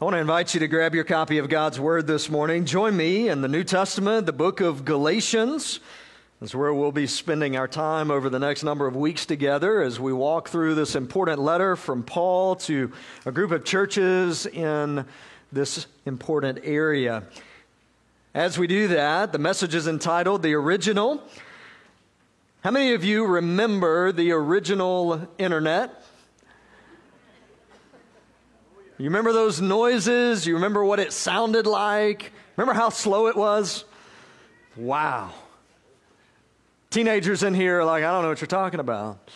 I want to invite you to grab your copy of God's Word this morning. Join me in the New Testament, the book of Galatians. That's where we'll be spending our time over the next number of weeks together as we walk through this important letter from Paul to a group of churches in this important area. As we do that, the message is entitled The Original. How many of you remember the original internet? You remember those noises? You remember what it sounded like? Remember how slow it was? Wow. Teenagers in here are like, I don't know what you're talking about.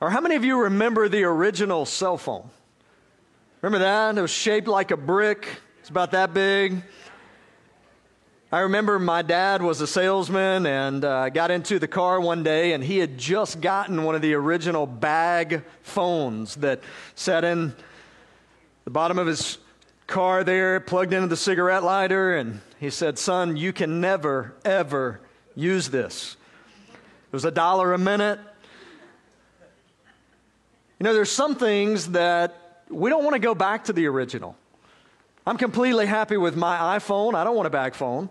Or how many of you remember the original cell phone? Remember that? It was shaped like a brick, it's about that big. I remember my dad was a salesman and uh, got into the car one day and he had just gotten one of the original bag phones that sat in the bottom of his car there, plugged into the cigarette lighter, and he said, Son, you can never, ever use this. It was a dollar a minute. You know, there's some things that we don't want to go back to the original. I'm completely happy with my iPhone. I don't want a bag phone.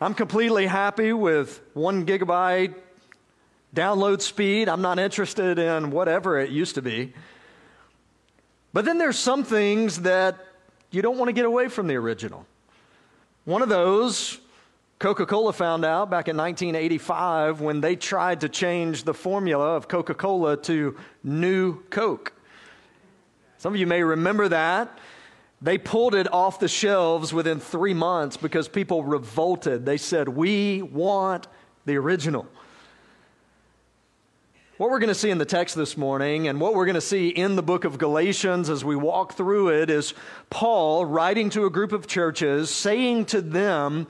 I'm completely happy with one gigabyte download speed. I'm not interested in whatever it used to be. But then there's some things that you don't want to get away from the original. One of those, Coca Cola found out back in 1985 when they tried to change the formula of Coca Cola to New Coke. Some of you may remember that. They pulled it off the shelves within three months because people revolted. They said, We want the original. What we're going to see in the text this morning and what we're going to see in the book of Galatians as we walk through it is Paul writing to a group of churches saying to them,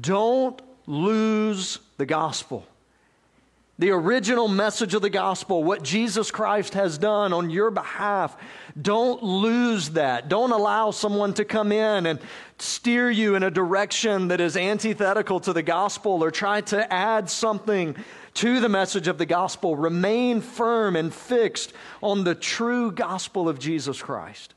Don't lose the gospel. The original message of the gospel, what Jesus Christ has done on your behalf. Don't lose that. Don't allow someone to come in and steer you in a direction that is antithetical to the gospel or try to add something to the message of the gospel. Remain firm and fixed on the true gospel of Jesus Christ.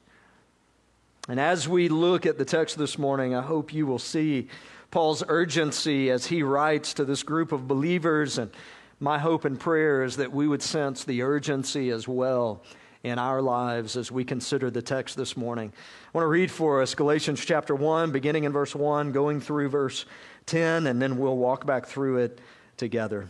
And as we look at the text this morning, I hope you will see Paul's urgency as he writes to this group of believers. And my hope and prayer is that we would sense the urgency as well in our lives as we consider the text this morning. I want to read for us Galatians chapter 1, beginning in verse 1, going through verse 10, and then we'll walk back through it together.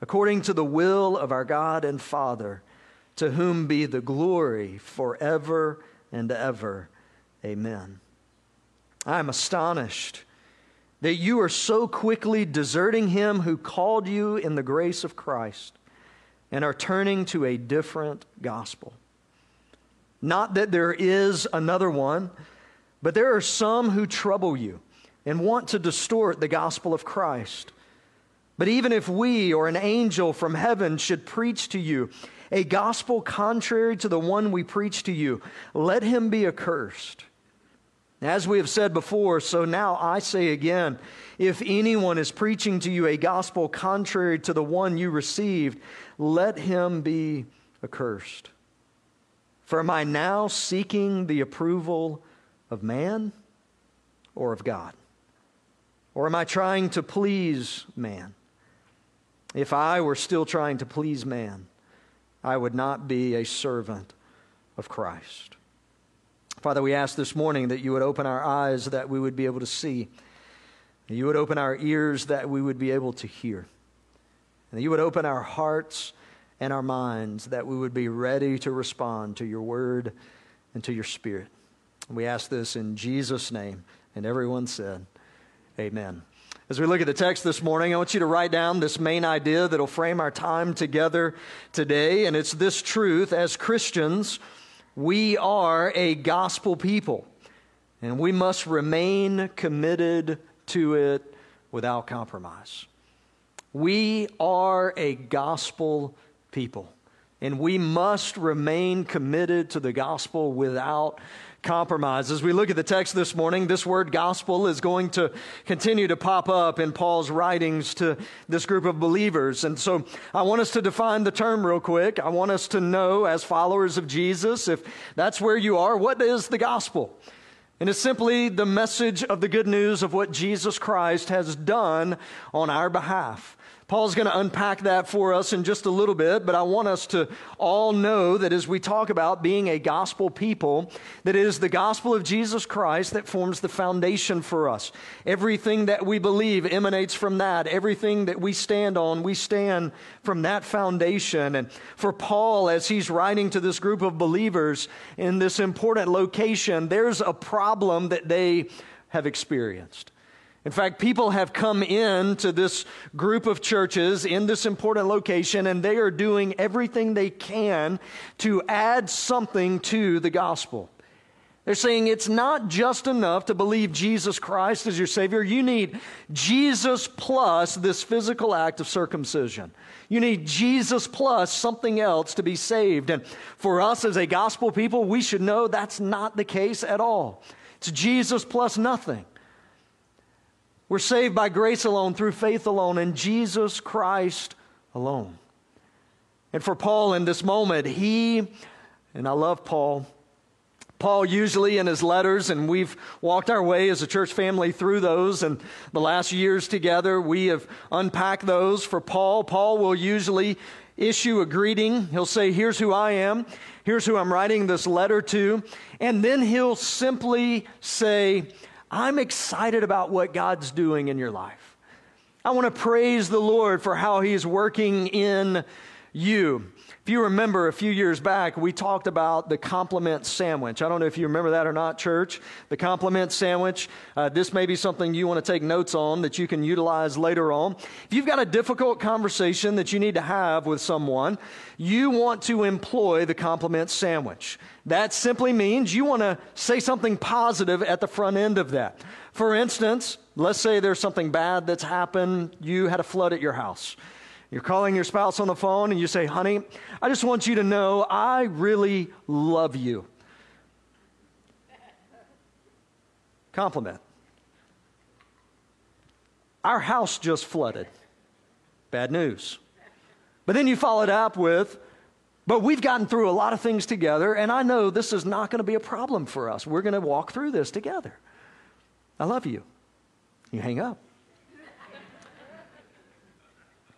according to the will of our God and Father, to whom be the glory forever and ever. Amen. I am astonished that you are so quickly deserting him who called you in the grace of Christ and are turning to a different gospel. Not that there is another one, but there are some who trouble you and want to distort the gospel of Christ. But even if we or an angel from heaven should preach to you a gospel contrary to the one we preach to you, let him be accursed. As we have said before, so now I say again if anyone is preaching to you a gospel contrary to the one you received, let him be accursed. For am I now seeking the approval of man or of God? Or am I trying to please man? If I were still trying to please man, I would not be a servant of Christ. Father, we ask this morning that you would open our eyes that we would be able to see, that you would open our ears that we would be able to hear, and that you would open our hearts and our minds that we would be ready to respond to your word and to your spirit. We ask this in Jesus' name. And everyone said, Amen. As we look at the text this morning, I want you to write down this main idea that'll frame our time together today. And it's this truth as Christians, We are a gospel people, and we must remain committed to it without compromise. We are a gospel people, and we must remain committed to the gospel without compromise. As we look at the text this morning, this word gospel is going to continue to pop up in Paul's writings to this group of believers. And so I want us to define the term real quick. I want us to know, as followers of Jesus, if that's where you are, what is the gospel? And it's simply the message of the good news of what Jesus Christ has done on our behalf. Paul's going to unpack that for us in just a little bit, but I want us to all know that as we talk about being a gospel people, that it is the gospel of Jesus Christ that forms the foundation for us. Everything that we believe emanates from that. Everything that we stand on, we stand from that foundation. And for Paul, as he's writing to this group of believers in this important location, there's a problem that they have experienced. In fact, people have come in to this group of churches in this important location, and they are doing everything they can to add something to the gospel. They're saying it's not just enough to believe Jesus Christ as your Savior. You need Jesus plus this physical act of circumcision. You need Jesus plus something else to be saved. And for us as a gospel people, we should know that's not the case at all. It's Jesus plus nothing. We're saved by grace alone, through faith alone, in Jesus Christ alone. And for Paul in this moment, he, and I love Paul, Paul usually in his letters, and we've walked our way as a church family through those, and the last years together, we have unpacked those. For Paul, Paul will usually issue a greeting. He'll say, Here's who I am, here's who I'm writing this letter to, and then he'll simply say, I'm excited about what God's doing in your life. I want to praise the Lord for how He's working in you. If you remember a few years back, we talked about the compliment sandwich. I don't know if you remember that or not, church. The compliment sandwich. Uh, this may be something you want to take notes on that you can utilize later on. If you've got a difficult conversation that you need to have with someone, you want to employ the compliment sandwich. That simply means you want to say something positive at the front end of that. For instance, let's say there's something bad that's happened. You had a flood at your house. You're calling your spouse on the phone and you say, honey, I just want you to know I really love you. Compliment. Our house just flooded. Bad news. But then you followed up with, but we've gotten through a lot of things together, and I know this is not going to be a problem for us. We're going to walk through this together. I love you. You hang up.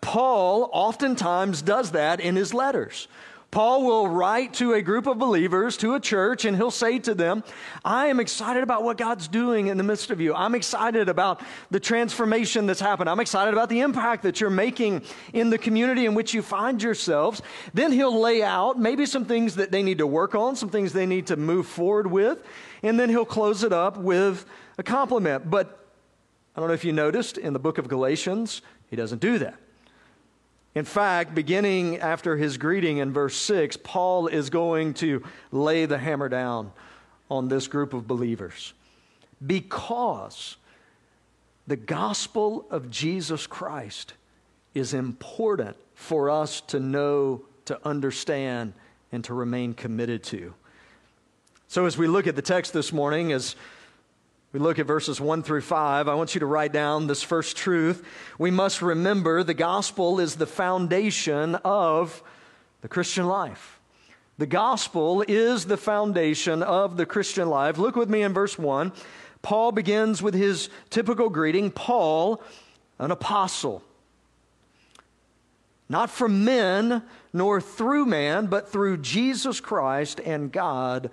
Paul oftentimes does that in his letters. Paul will write to a group of believers, to a church, and he'll say to them, I am excited about what God's doing in the midst of you. I'm excited about the transformation that's happened. I'm excited about the impact that you're making in the community in which you find yourselves. Then he'll lay out maybe some things that they need to work on, some things they need to move forward with, and then he'll close it up with a compliment. But I don't know if you noticed in the book of Galatians, he doesn't do that. In fact, beginning after his greeting in verse 6, Paul is going to lay the hammer down on this group of believers because the gospel of Jesus Christ is important for us to know, to understand, and to remain committed to. So, as we look at the text this morning, as we look at verses 1 through 5. I want you to write down this first truth. We must remember the gospel is the foundation of the Christian life. The gospel is the foundation of the Christian life. Look with me in verse 1. Paul begins with his typical greeting Paul, an apostle. Not from men, nor through man, but through Jesus Christ and God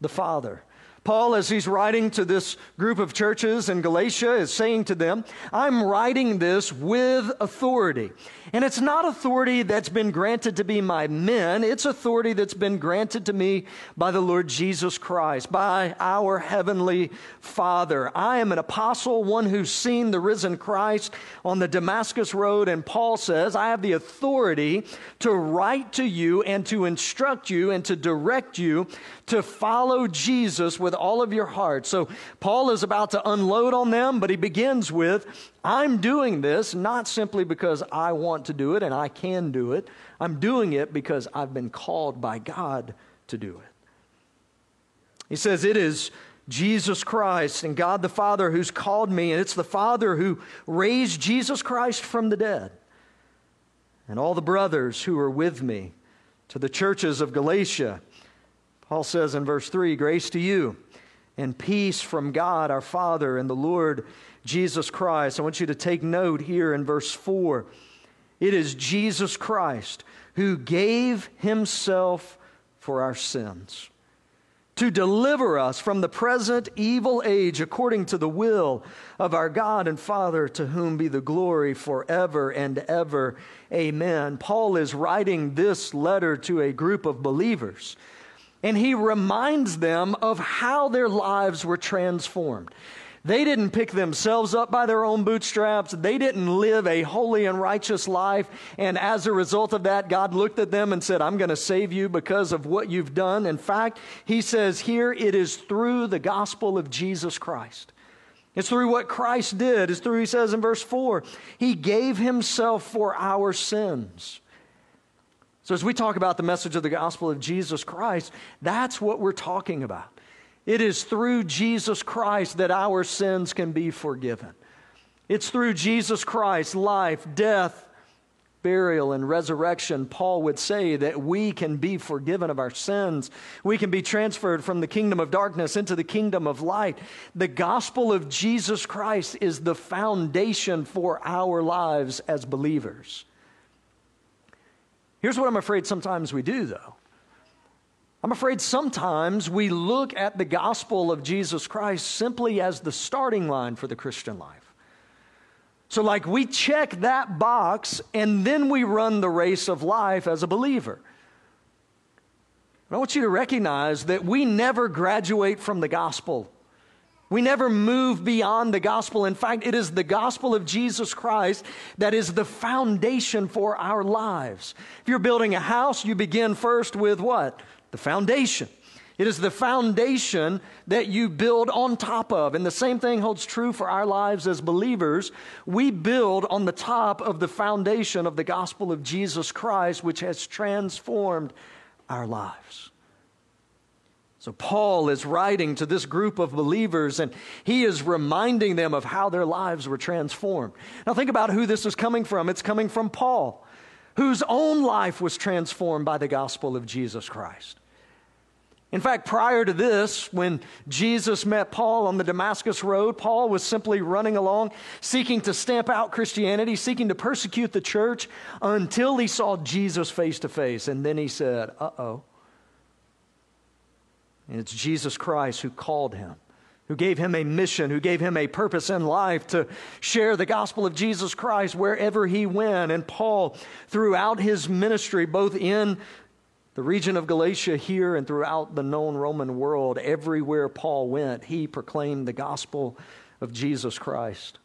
the Father. Paul, as he's writing to this group of churches in Galatia, is saying to them, I'm writing this with authority. And it's not authority that's been granted to be my men, it's authority that's been granted to me by the Lord Jesus Christ, by our Heavenly Father. I am an apostle, one who's seen the risen Christ on the Damascus Road, and Paul says, I have the authority to write to you and to instruct you and to direct you to follow Jesus with all of your heart. So Paul is about to unload on them, but he begins with, I'm doing this not simply because I want to do it and I can do it. I'm doing it because I've been called by God to do it. He says, It is Jesus Christ and God the Father who's called me, and it's the Father who raised Jesus Christ from the dead. And all the brothers who are with me to the churches of Galatia, Paul says in verse 3 Grace to you and peace from God our Father and the Lord Jesus Christ. I want you to take note here in verse 4. It is Jesus Christ who gave himself for our sins to deliver us from the present evil age according to the will of our God and Father, to whom be the glory forever and ever. Amen. Paul is writing this letter to a group of believers, and he reminds them of how their lives were transformed. They didn't pick themselves up by their own bootstraps. They didn't live a holy and righteous life. And as a result of that, God looked at them and said, I'm going to save you because of what you've done. In fact, he says here, it is through the gospel of Jesus Christ. It's through what Christ did. It's through, he says in verse 4, he gave himself for our sins. So, as we talk about the message of the gospel of Jesus Christ, that's what we're talking about. It is through Jesus Christ that our sins can be forgiven. It's through Jesus Christ's life, death, burial, and resurrection, Paul would say that we can be forgiven of our sins. We can be transferred from the kingdom of darkness into the kingdom of light. The gospel of Jesus Christ is the foundation for our lives as believers. Here's what I'm afraid sometimes we do, though. I'm afraid sometimes we look at the gospel of Jesus Christ simply as the starting line for the Christian life. So, like, we check that box and then we run the race of life as a believer. I want you to recognize that we never graduate from the gospel. We never move beyond the gospel. In fact, it is the gospel of Jesus Christ that is the foundation for our lives. If you're building a house, you begin first with what? the foundation. It is the foundation that you build on top of. And the same thing holds true for our lives as believers. We build on the top of the foundation of the gospel of Jesus Christ, which has transformed our lives. So, Paul is writing to this group of believers and he is reminding them of how their lives were transformed. Now, think about who this is coming from. It's coming from Paul whose own life was transformed by the gospel of Jesus Christ. In fact, prior to this, when Jesus met Paul on the Damascus Road, Paul was simply running along, seeking to stamp out Christianity, seeking to persecute the church until he saw Jesus face to face. And then he said, Uh oh. And it's Jesus Christ who called him who gave him a mission, who gave him a purpose in life to share the gospel of Jesus Christ wherever he went. And Paul, throughout his ministry, both in the region of Galatia here and throughout the known Roman world, everywhere Paul went, he proclaimed the gospel of Jesus Christ.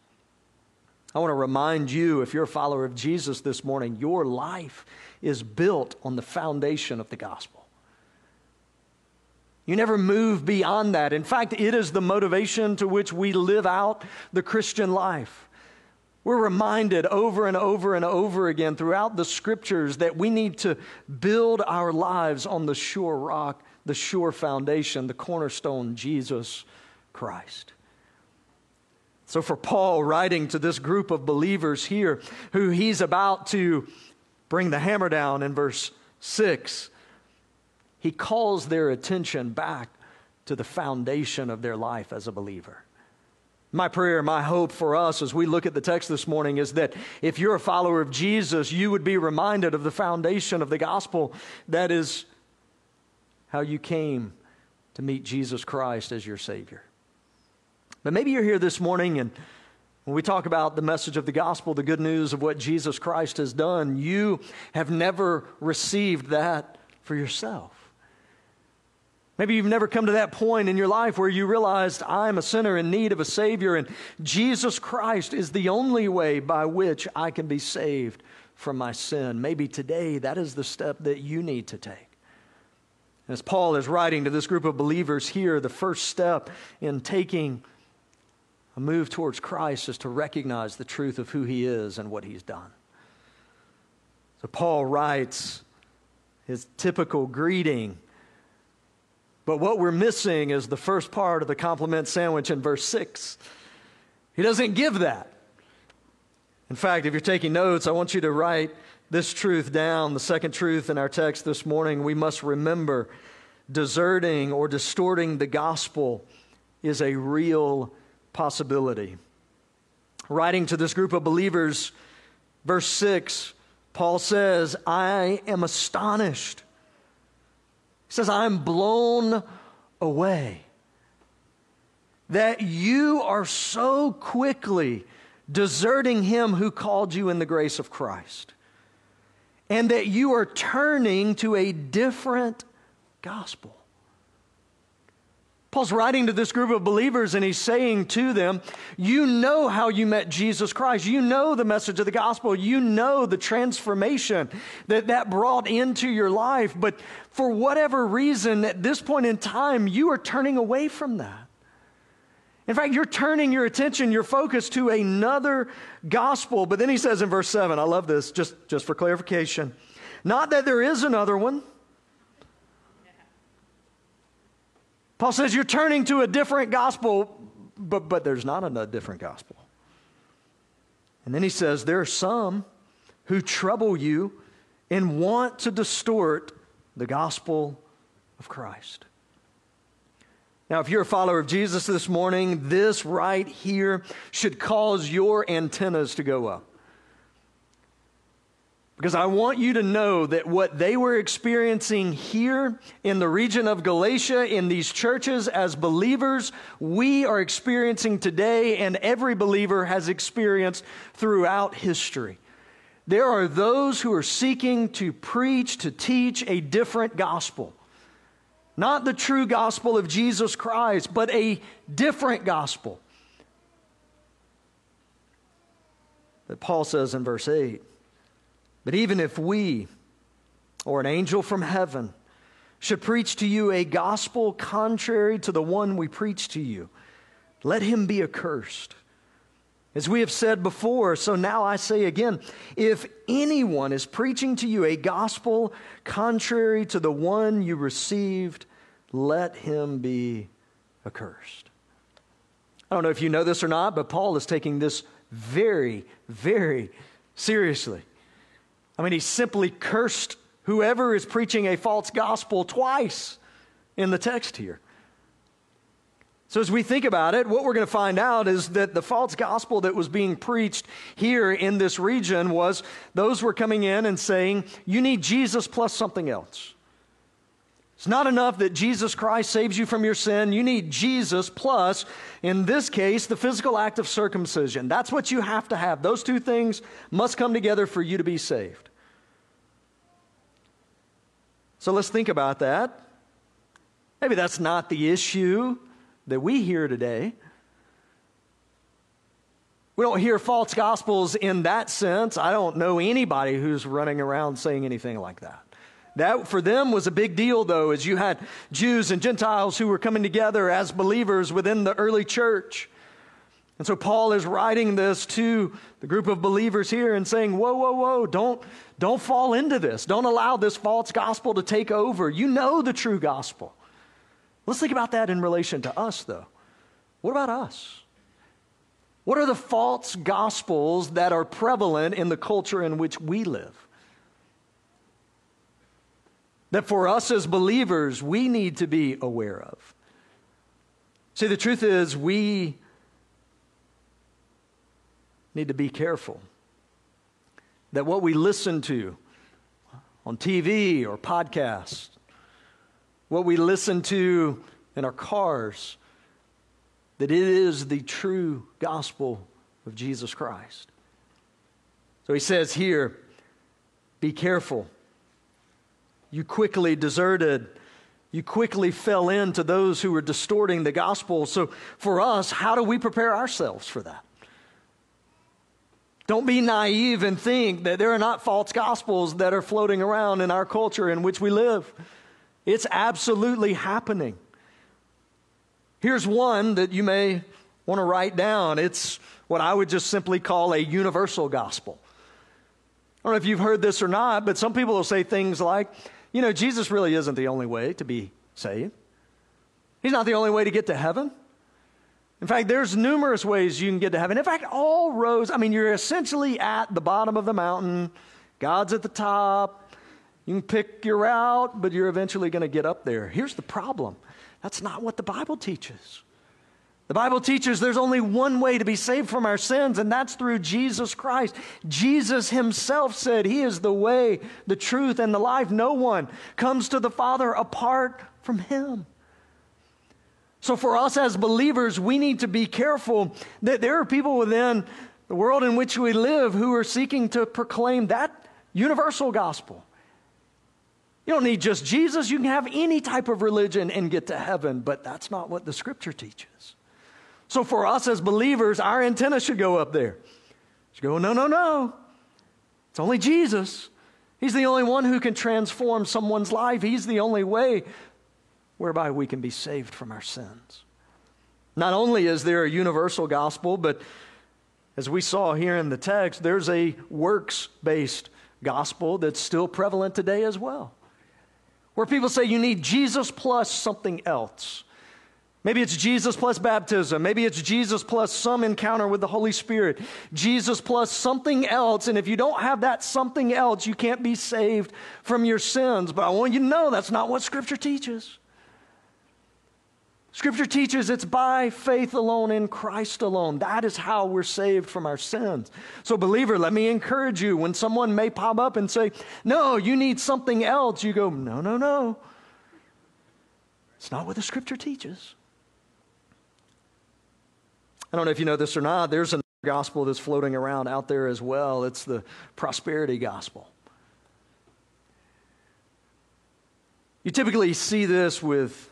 I want to remind you, if you're a follower of Jesus this morning, your life is built on the foundation of the gospel. You never move beyond that. In fact, it is the motivation to which we live out the Christian life. We're reminded over and over and over again throughout the scriptures that we need to build our lives on the sure rock, the sure foundation, the cornerstone, Jesus Christ. So, for Paul writing to this group of believers here, who he's about to bring the hammer down in verse 6, he calls their attention back to the foundation of their life as a believer. My prayer, my hope for us as we look at the text this morning is that if you're a follower of Jesus, you would be reminded of the foundation of the gospel that is how you came to meet Jesus Christ as your Savior. But maybe you're here this morning and when we talk about the message of the gospel, the good news of what Jesus Christ has done, you have never received that for yourself. Maybe you've never come to that point in your life where you realized I'm a sinner in need of a Savior, and Jesus Christ is the only way by which I can be saved from my sin. Maybe today that is the step that you need to take. As Paul is writing to this group of believers here, the first step in taking a move towards Christ is to recognize the truth of who he is and what he's done. So Paul writes his typical greeting. But what we're missing is the first part of the compliment sandwich in verse 6. He doesn't give that. In fact, if you're taking notes, I want you to write this truth down. The second truth in our text this morning we must remember deserting or distorting the gospel is a real possibility. Writing to this group of believers, verse 6, Paul says, I am astonished. Says, I'm blown away that you are so quickly deserting him who called you in the grace of Christ, and that you are turning to a different gospel. Paul's writing to this group of believers and he's saying to them, You know how you met Jesus Christ. You know the message of the gospel. You know the transformation that that brought into your life. But for whatever reason, at this point in time, you are turning away from that. In fact, you're turning your attention, your focus to another gospel. But then he says in verse 7, I love this, just, just for clarification. Not that there is another one Paul says you're turning to a different gospel, but, but there's not a different gospel. And then he says there are some who trouble you and want to distort the gospel of Christ. Now, if you're a follower of Jesus this morning, this right here should cause your antennas to go up. Because I want you to know that what they were experiencing here in the region of Galatia, in these churches as believers, we are experiencing today, and every believer has experienced throughout history. There are those who are seeking to preach, to teach a different gospel. Not the true gospel of Jesus Christ, but a different gospel. That Paul says in verse 8 but even if we or an angel from heaven should preach to you a gospel contrary to the one we preach to you, let him be accursed. As we have said before, so now I say again if anyone is preaching to you a gospel contrary to the one you received, let him be accursed. I don't know if you know this or not, but Paul is taking this very, very seriously. I mean, he simply cursed whoever is preaching a false gospel twice in the text here. So, as we think about it, what we're going to find out is that the false gospel that was being preached here in this region was those were coming in and saying, You need Jesus plus something else. It's not enough that Jesus Christ saves you from your sin. You need Jesus plus, in this case, the physical act of circumcision. That's what you have to have. Those two things must come together for you to be saved. So let's think about that. Maybe that's not the issue that we hear today. We don't hear false gospels in that sense. I don't know anybody who's running around saying anything like that. That for them was a big deal, though, as you had Jews and Gentiles who were coming together as believers within the early church. And so Paul is writing this to the group of believers here and saying, Whoa, whoa, whoa, don't, don't fall into this. Don't allow this false gospel to take over. You know the true gospel. Let's think about that in relation to us, though. What about us? What are the false gospels that are prevalent in the culture in which we live? That for us as believers, we need to be aware of. See, the truth is, we need to be careful that what we listen to on TV or podcasts, what we listen to in our cars that it is the true gospel of Jesus Christ. So he says here, be careful. You quickly deserted. You quickly fell into those who were distorting the gospel. So, for us, how do we prepare ourselves for that? Don't be naive and think that there are not false gospels that are floating around in our culture in which we live. It's absolutely happening. Here's one that you may want to write down. It's what I would just simply call a universal gospel. I don't know if you've heard this or not, but some people will say things like, you know, Jesus really isn't the only way to be saved. He's not the only way to get to heaven. In fact, there's numerous ways you can get to heaven. In fact, all roads, I mean, you're essentially at the bottom of the mountain, God's at the top. You can pick your route, but you're eventually going to get up there. Here's the problem that's not what the Bible teaches. The Bible teaches there's only one way to be saved from our sins, and that's through Jesus Christ. Jesus himself said, He is the way, the truth, and the life. No one comes to the Father apart from Him. So, for us as believers, we need to be careful that there are people within the world in which we live who are seeking to proclaim that universal gospel. You don't need just Jesus, you can have any type of religion and get to heaven, but that's not what the scripture teaches. So for us as believers, our antenna should go up there. Should go, no, no, no. It's only Jesus. He's the only one who can transform someone's life. He's the only way whereby we can be saved from our sins. Not only is there a universal gospel, but as we saw here in the text, there's a works based gospel that's still prevalent today as well. Where people say you need Jesus plus something else. Maybe it's Jesus plus baptism. Maybe it's Jesus plus some encounter with the Holy Spirit. Jesus plus something else. And if you don't have that something else, you can't be saved from your sins. But I want you to know that's not what Scripture teaches. Scripture teaches it's by faith alone in Christ alone. That is how we're saved from our sins. So, believer, let me encourage you when someone may pop up and say, No, you need something else, you go, No, no, no. It's not what the Scripture teaches. I don't know if you know this or not, there's a gospel that's floating around out there as well. It's the prosperity gospel. You typically see this with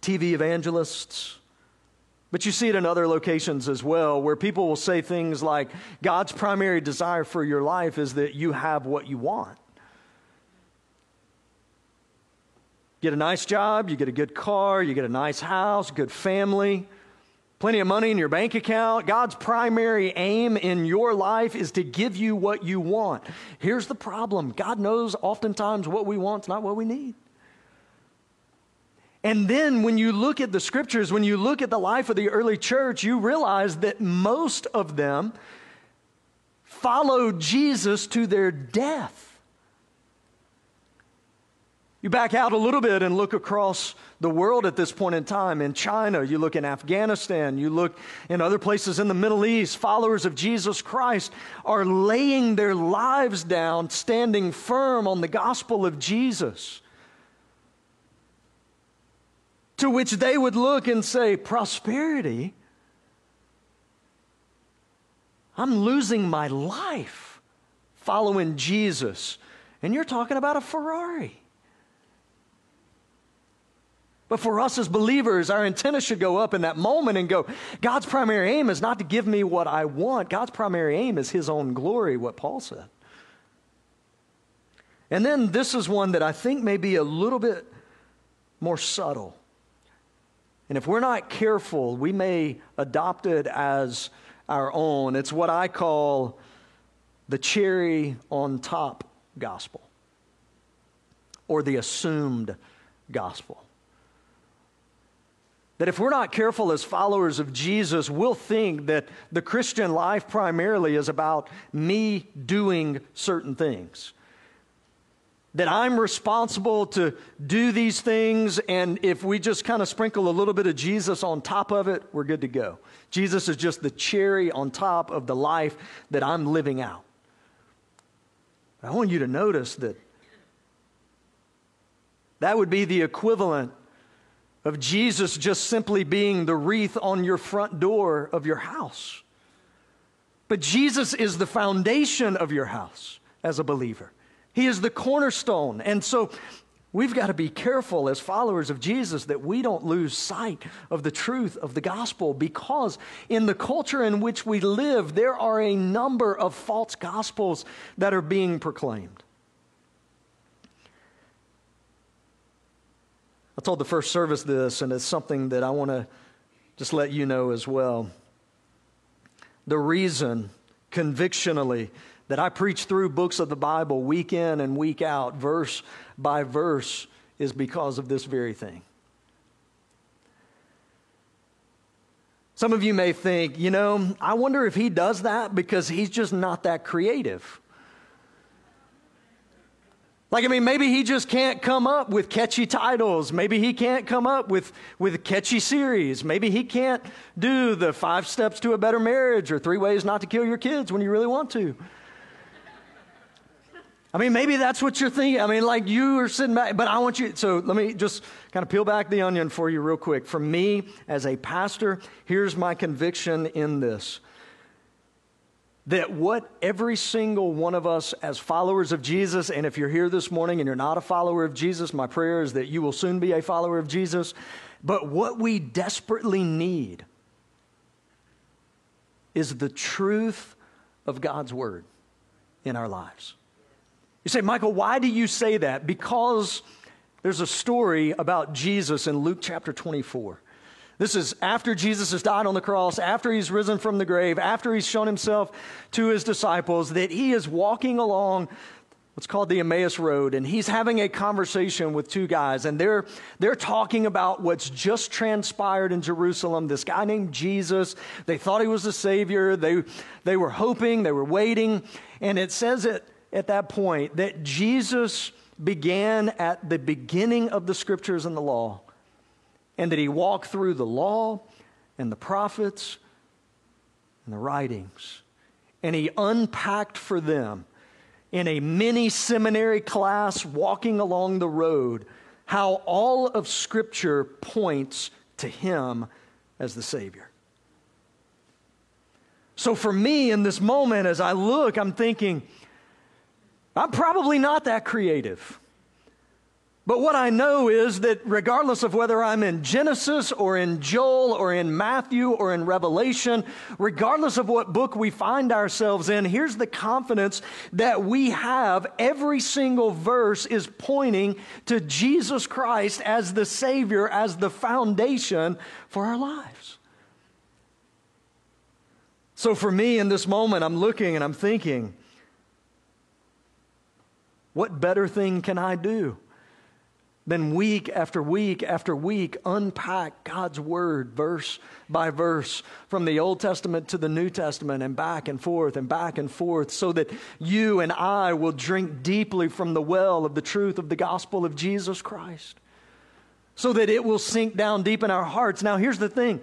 TV evangelists, but you see it in other locations as well, where people will say things like, God's primary desire for your life is that you have what you want. Get a nice job, you get a good car, you get a nice house, good family plenty of money in your bank account. God's primary aim in your life is to give you what you want. Here's the problem God knows oftentimes what we want is not what we need. And then when you look at the scriptures, when you look at the life of the early church, you realize that most of them followed Jesus to their death. You back out a little bit and look across the world at this point in time. In China, you look in Afghanistan, you look in other places in the Middle East, followers of Jesus Christ are laying their lives down, standing firm on the gospel of Jesus. To which they would look and say, Prosperity? I'm losing my life following Jesus. And you're talking about a Ferrari. But for us as believers, our antenna should go up in that moment and go, God's primary aim is not to give me what I want. God's primary aim is His own glory, what Paul said. And then this is one that I think may be a little bit more subtle. And if we're not careful, we may adopt it as our own. It's what I call the cherry on top gospel or the assumed gospel. That if we're not careful as followers of Jesus, we'll think that the Christian life primarily is about me doing certain things. That I'm responsible to do these things, and if we just kind of sprinkle a little bit of Jesus on top of it, we're good to go. Jesus is just the cherry on top of the life that I'm living out. I want you to notice that that would be the equivalent of Jesus just simply being the wreath on your front door of your house. But Jesus is the foundation of your house as a believer. He is the cornerstone. And so we've got to be careful as followers of Jesus that we don't lose sight of the truth of the gospel because in the culture in which we live, there are a number of false gospels that are being proclaimed. I told the first service this, and it's something that I want to just let you know as well. The reason, convictionally, that I preach through books of the Bible week in and week out, verse by verse, is because of this very thing. Some of you may think, you know, I wonder if he does that because he's just not that creative. Like, I mean, maybe he just can't come up with catchy titles. Maybe he can't come up with, with catchy series. Maybe he can't do the five steps to a better marriage or three ways not to kill your kids when you really want to. I mean, maybe that's what you're thinking. I mean, like you are sitting back, but I want you. So let me just kind of peel back the onion for you real quick. For me, as a pastor, here's my conviction in this that what every single one of us as followers of Jesus, and if you're here this morning and you're not a follower of Jesus, my prayer is that you will soon be a follower of Jesus. But what we desperately need is the truth of God's word in our lives. You say, Michael, why do you say that? Because there's a story about Jesus in Luke chapter 24. This is after Jesus has died on the cross, after he's risen from the grave, after he's shown himself to his disciples, that he is walking along what's called the Emmaus Road, and he's having a conversation with two guys, and they're, they're talking about what's just transpired in Jerusalem. This guy named Jesus, they thought he was the Savior, they, they were hoping, they were waiting, and it says it at that point that Jesus began at the beginning of the scriptures and the law and that he walked through the law and the prophets and the writings. And he unpacked for them in a mini seminary class walking along the road how all of Scripture points to him as the Savior. So for me in this moment, as I look, I'm thinking, I'm probably not that creative. But what I know is that regardless of whether I'm in Genesis or in Joel or in Matthew or in Revelation, regardless of what book we find ourselves in, here's the confidence that we have. Every single verse is pointing to Jesus Christ as the Savior, as the foundation for our lives. So for me in this moment, I'm looking and I'm thinking, what better thing can I do? Than week after week after week unpack God's Word verse by verse from the Old Testament to the New Testament and back and forth and back and forth so that you and I will drink deeply from the well of the truth of the gospel of Jesus Christ. So that it will sink down deep in our hearts. Now, here's the thing.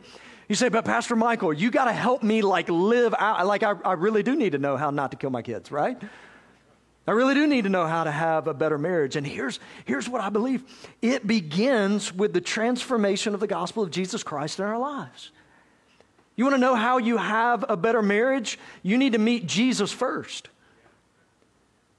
You say, but Pastor Michael, you got to help me like live out. Like, I, I really do need to know how not to kill my kids, right? I really do need to know how to have a better marriage. And here's, here's what I believe it begins with the transformation of the gospel of Jesus Christ in our lives. You want to know how you have a better marriage? You need to meet Jesus first.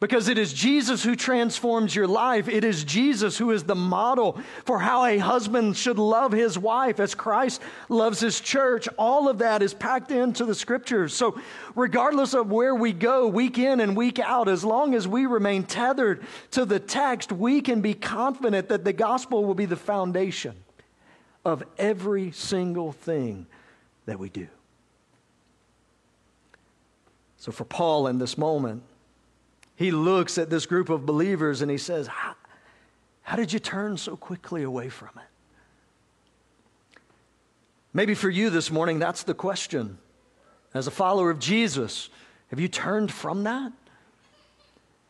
Because it is Jesus who transforms your life. It is Jesus who is the model for how a husband should love his wife as Christ loves his church. All of that is packed into the scriptures. So, regardless of where we go, week in and week out, as long as we remain tethered to the text, we can be confident that the gospel will be the foundation of every single thing that we do. So, for Paul in this moment, he looks at this group of believers and he says, How, how did you turn so quickly away from it? Maybe for you this morning, that's the question. As a follower of Jesus, have you turned from that?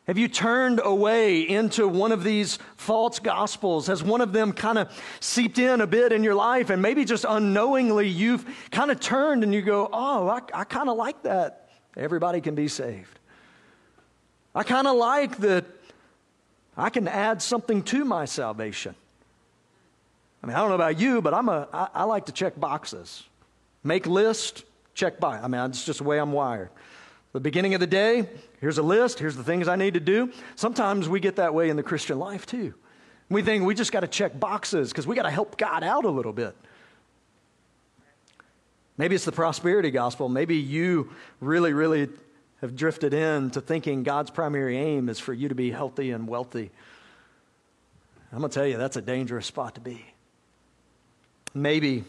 Have you turned away into one of these false gospels? Has one of them kind of seeped in a bit in your life? And maybe just unknowingly you've kind of turned and you go, oh, I, I kind of like that. Everybody can be saved. I kind of like that I can add something to my salvation. I mean, I don't know about you, but I'm a, I, I like to check boxes. Make list, check by. I mean, it's just the way I'm wired. The beginning of the day, here's a list, here's the things I need to do. Sometimes we get that way in the Christian life too. We think we just got to check boxes because we got to help God out a little bit. Maybe it's the prosperity gospel. Maybe you really, really have drifted into thinking God's primary aim is for you to be healthy and wealthy. I'm going to tell you, that's a dangerous spot to be. Maybe,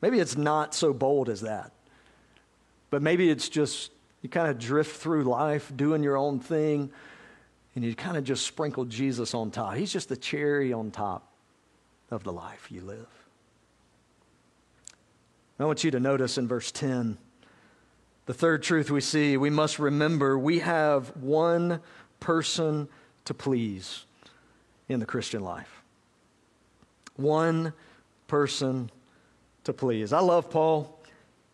maybe it's not so bold as that. But maybe it's just you kind of drift through life doing your own thing and you kind of just sprinkle Jesus on top. He's just the cherry on top of the life you live. I want you to notice in verse 10 the third truth we see we must remember we have one person to please in the Christian life. One person to please. I love Paul.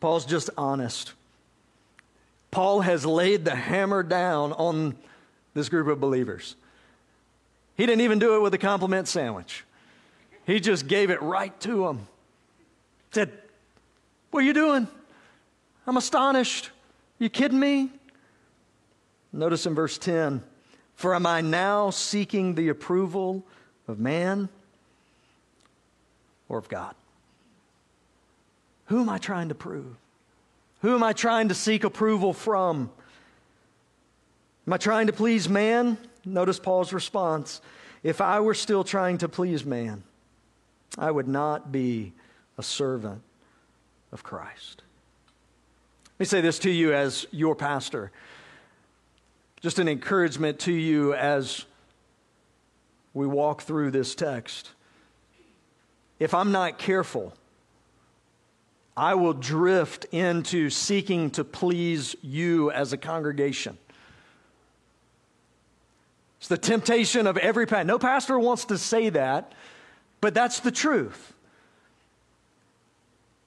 Paul's just honest. Paul has laid the hammer down on this group of believers. He didn't even do it with a compliment sandwich. He just gave it right to them. Said, What are you doing? I'm astonished. You kidding me? Notice in verse 10 For am I now seeking the approval of man or of God? Who am I trying to prove? Who am I trying to seek approval from? Am I trying to please man? Notice Paul's response. If I were still trying to please man, I would not be a servant of Christ. Let me say this to you as your pastor. Just an encouragement to you as we walk through this text. If I'm not careful, I will drift into seeking to please you as a congregation. It's the temptation of every pastor. No pastor wants to say that, but that's the truth.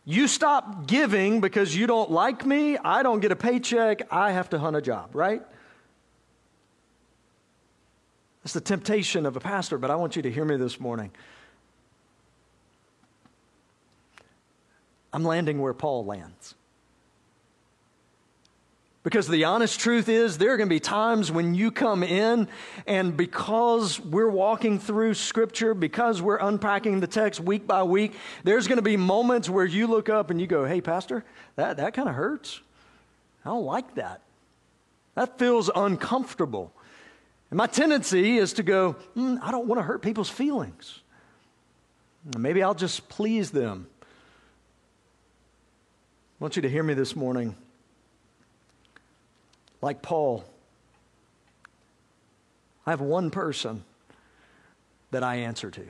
You stop giving because you don't like me, I don't get a paycheck, I have to hunt a job, right? That's the temptation of a pastor, but I want you to hear me this morning. I'm landing where Paul lands. Because the honest truth is, there are going to be times when you come in, and because we're walking through Scripture, because we're unpacking the text week by week, there's going to be moments where you look up and you go, Hey, Pastor, that, that kind of hurts. I don't like that. That feels uncomfortable. And my tendency is to go, mm, I don't want to hurt people's feelings. Maybe I'll just please them. I want you to hear me this morning. Like Paul, I have one person that I answer to.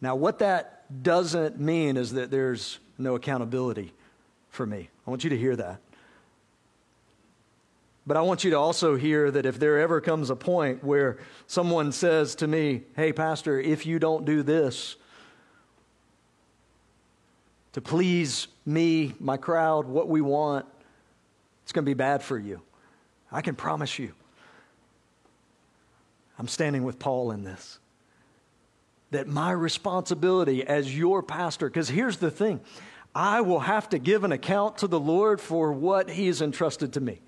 Now, what that doesn't mean is that there's no accountability for me. I want you to hear that. But I want you to also hear that if there ever comes a point where someone says to me, Hey, Pastor, if you don't do this, to please me, my crowd, what we want, it's going to be bad for you. I can promise you. I'm standing with Paul in this. That my responsibility as your pastor, because here's the thing I will have to give an account to the Lord for what He has entrusted to me.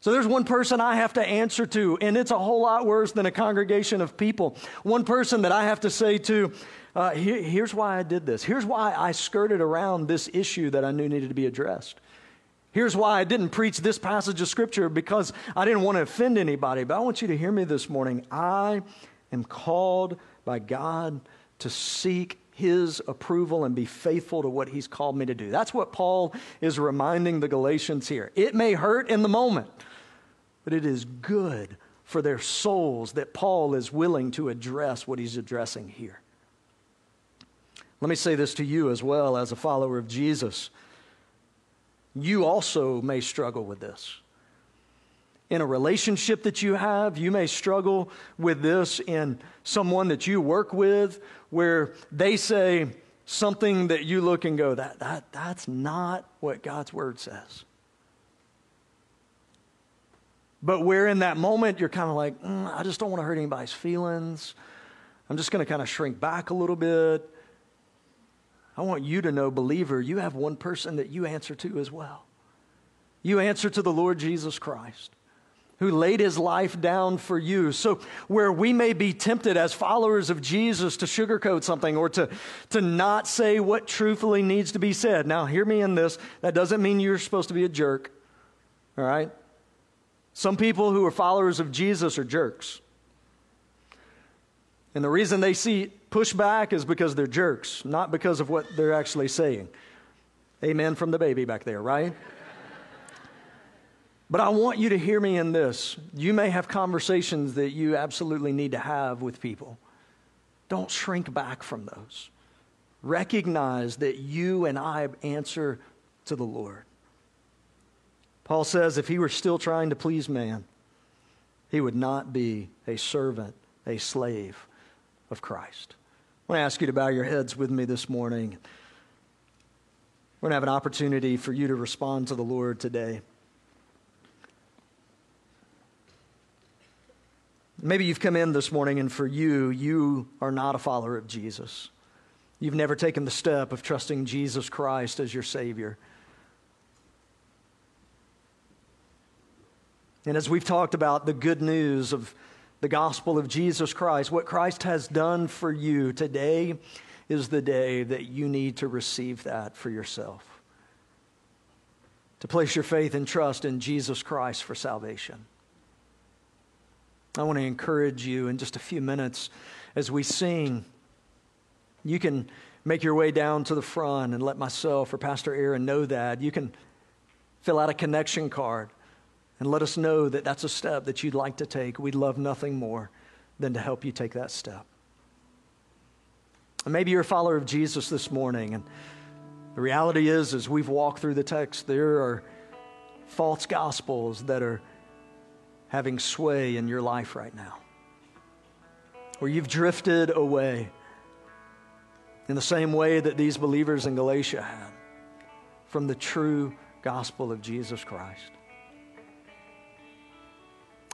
So there's one person I have to answer to, and it's a whole lot worse than a congregation of people. One person that I have to say to, uh, here, here's why I did this. Here's why I skirted around this issue that I knew needed to be addressed. Here's why I didn't preach this passage of Scripture because I didn't want to offend anybody. But I want you to hear me this morning. I am called by God to seek his approval and be faithful to what he's called me to do. That's what Paul is reminding the Galatians here. It may hurt in the moment, but it is good for their souls that Paul is willing to address what he's addressing here. Let me say this to you as well as a follower of Jesus. You also may struggle with this. In a relationship that you have, you may struggle with this in someone that you work with where they say something that you look and go, that, that, that's not what God's word says. But where in that moment you're kind of like, mm, I just don't want to hurt anybody's feelings. I'm just going to kind of shrink back a little bit. I want you to know, believer, you have one person that you answer to as well. You answer to the Lord Jesus Christ, who laid his life down for you. So, where we may be tempted as followers of Jesus to sugarcoat something or to, to not say what truthfully needs to be said. Now, hear me in this. That doesn't mean you're supposed to be a jerk, all right? Some people who are followers of Jesus are jerks. And the reason they see pushback is because they're jerks, not because of what they're actually saying. Amen from the baby back there, right? But I want you to hear me in this. You may have conversations that you absolutely need to have with people. Don't shrink back from those. Recognize that you and I answer to the Lord. Paul says if he were still trying to please man, he would not be a servant, a slave of Christ. I want to ask you to bow your heads with me this morning. We're going to have an opportunity for you to respond to the Lord today. Maybe you've come in this morning and for you, you are not a follower of Jesus. You've never taken the step of trusting Jesus Christ as your Savior. And as we've talked about the good news of the gospel of Jesus Christ, what Christ has done for you today is the day that you need to receive that for yourself. To place your faith and trust in Jesus Christ for salvation. I want to encourage you in just a few minutes as we sing. You can make your way down to the front and let myself or Pastor Aaron know that. You can fill out a connection card and let us know that that's a step that you'd like to take. We'd love nothing more than to help you take that step. And maybe you're a follower of Jesus this morning, and the reality is, as we've walked through the text, there are false gospels that are having sway in your life right now, where you've drifted away in the same way that these believers in Galatia had from the true gospel of Jesus Christ.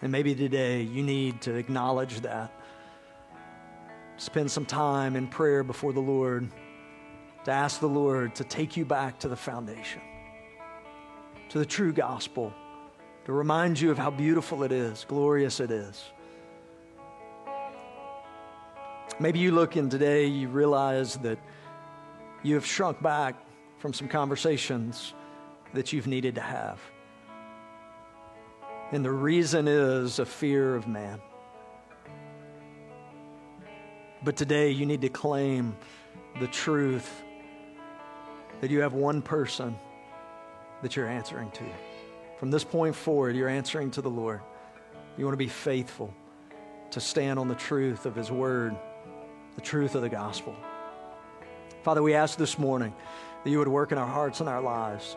And maybe today you need to acknowledge that. Spend some time in prayer before the Lord to ask the Lord to take you back to the foundation, to the true gospel, to remind you of how beautiful it is, glorious it is. Maybe you look in today, you realize that you have shrunk back from some conversations that you've needed to have. And the reason is a fear of man. But today you need to claim the truth that you have one person that you're answering to. From this point forward, you're answering to the Lord. You want to be faithful to stand on the truth of His Word, the truth of the gospel. Father, we ask this morning that you would work in our hearts and our lives,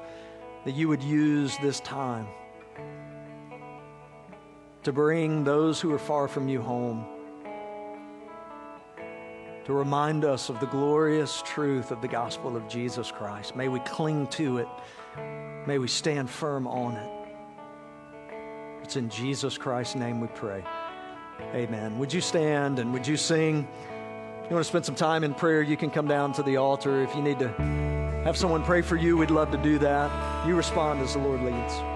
that you would use this time to bring those who are far from you home, to remind us of the glorious truth of the gospel of Jesus Christ. May we cling to it, may we stand firm on it. It's in Jesus Christ's name we pray. Amen. Would you stand and would you sing? If you want to spend some time in prayer, you can come down to the altar. If you need to have someone pray for you, we'd love to do that. You respond as the Lord leads.